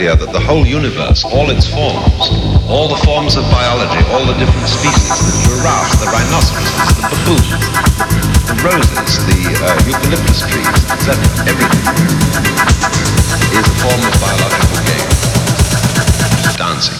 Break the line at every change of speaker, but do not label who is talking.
idea that the whole universe, all its forms, all the forms of biology, all the different species, the giraffe, the rhinoceros, the baboon, the roses, the uh, eucalyptus trees, etc., everything is a form of biological game. Dancing.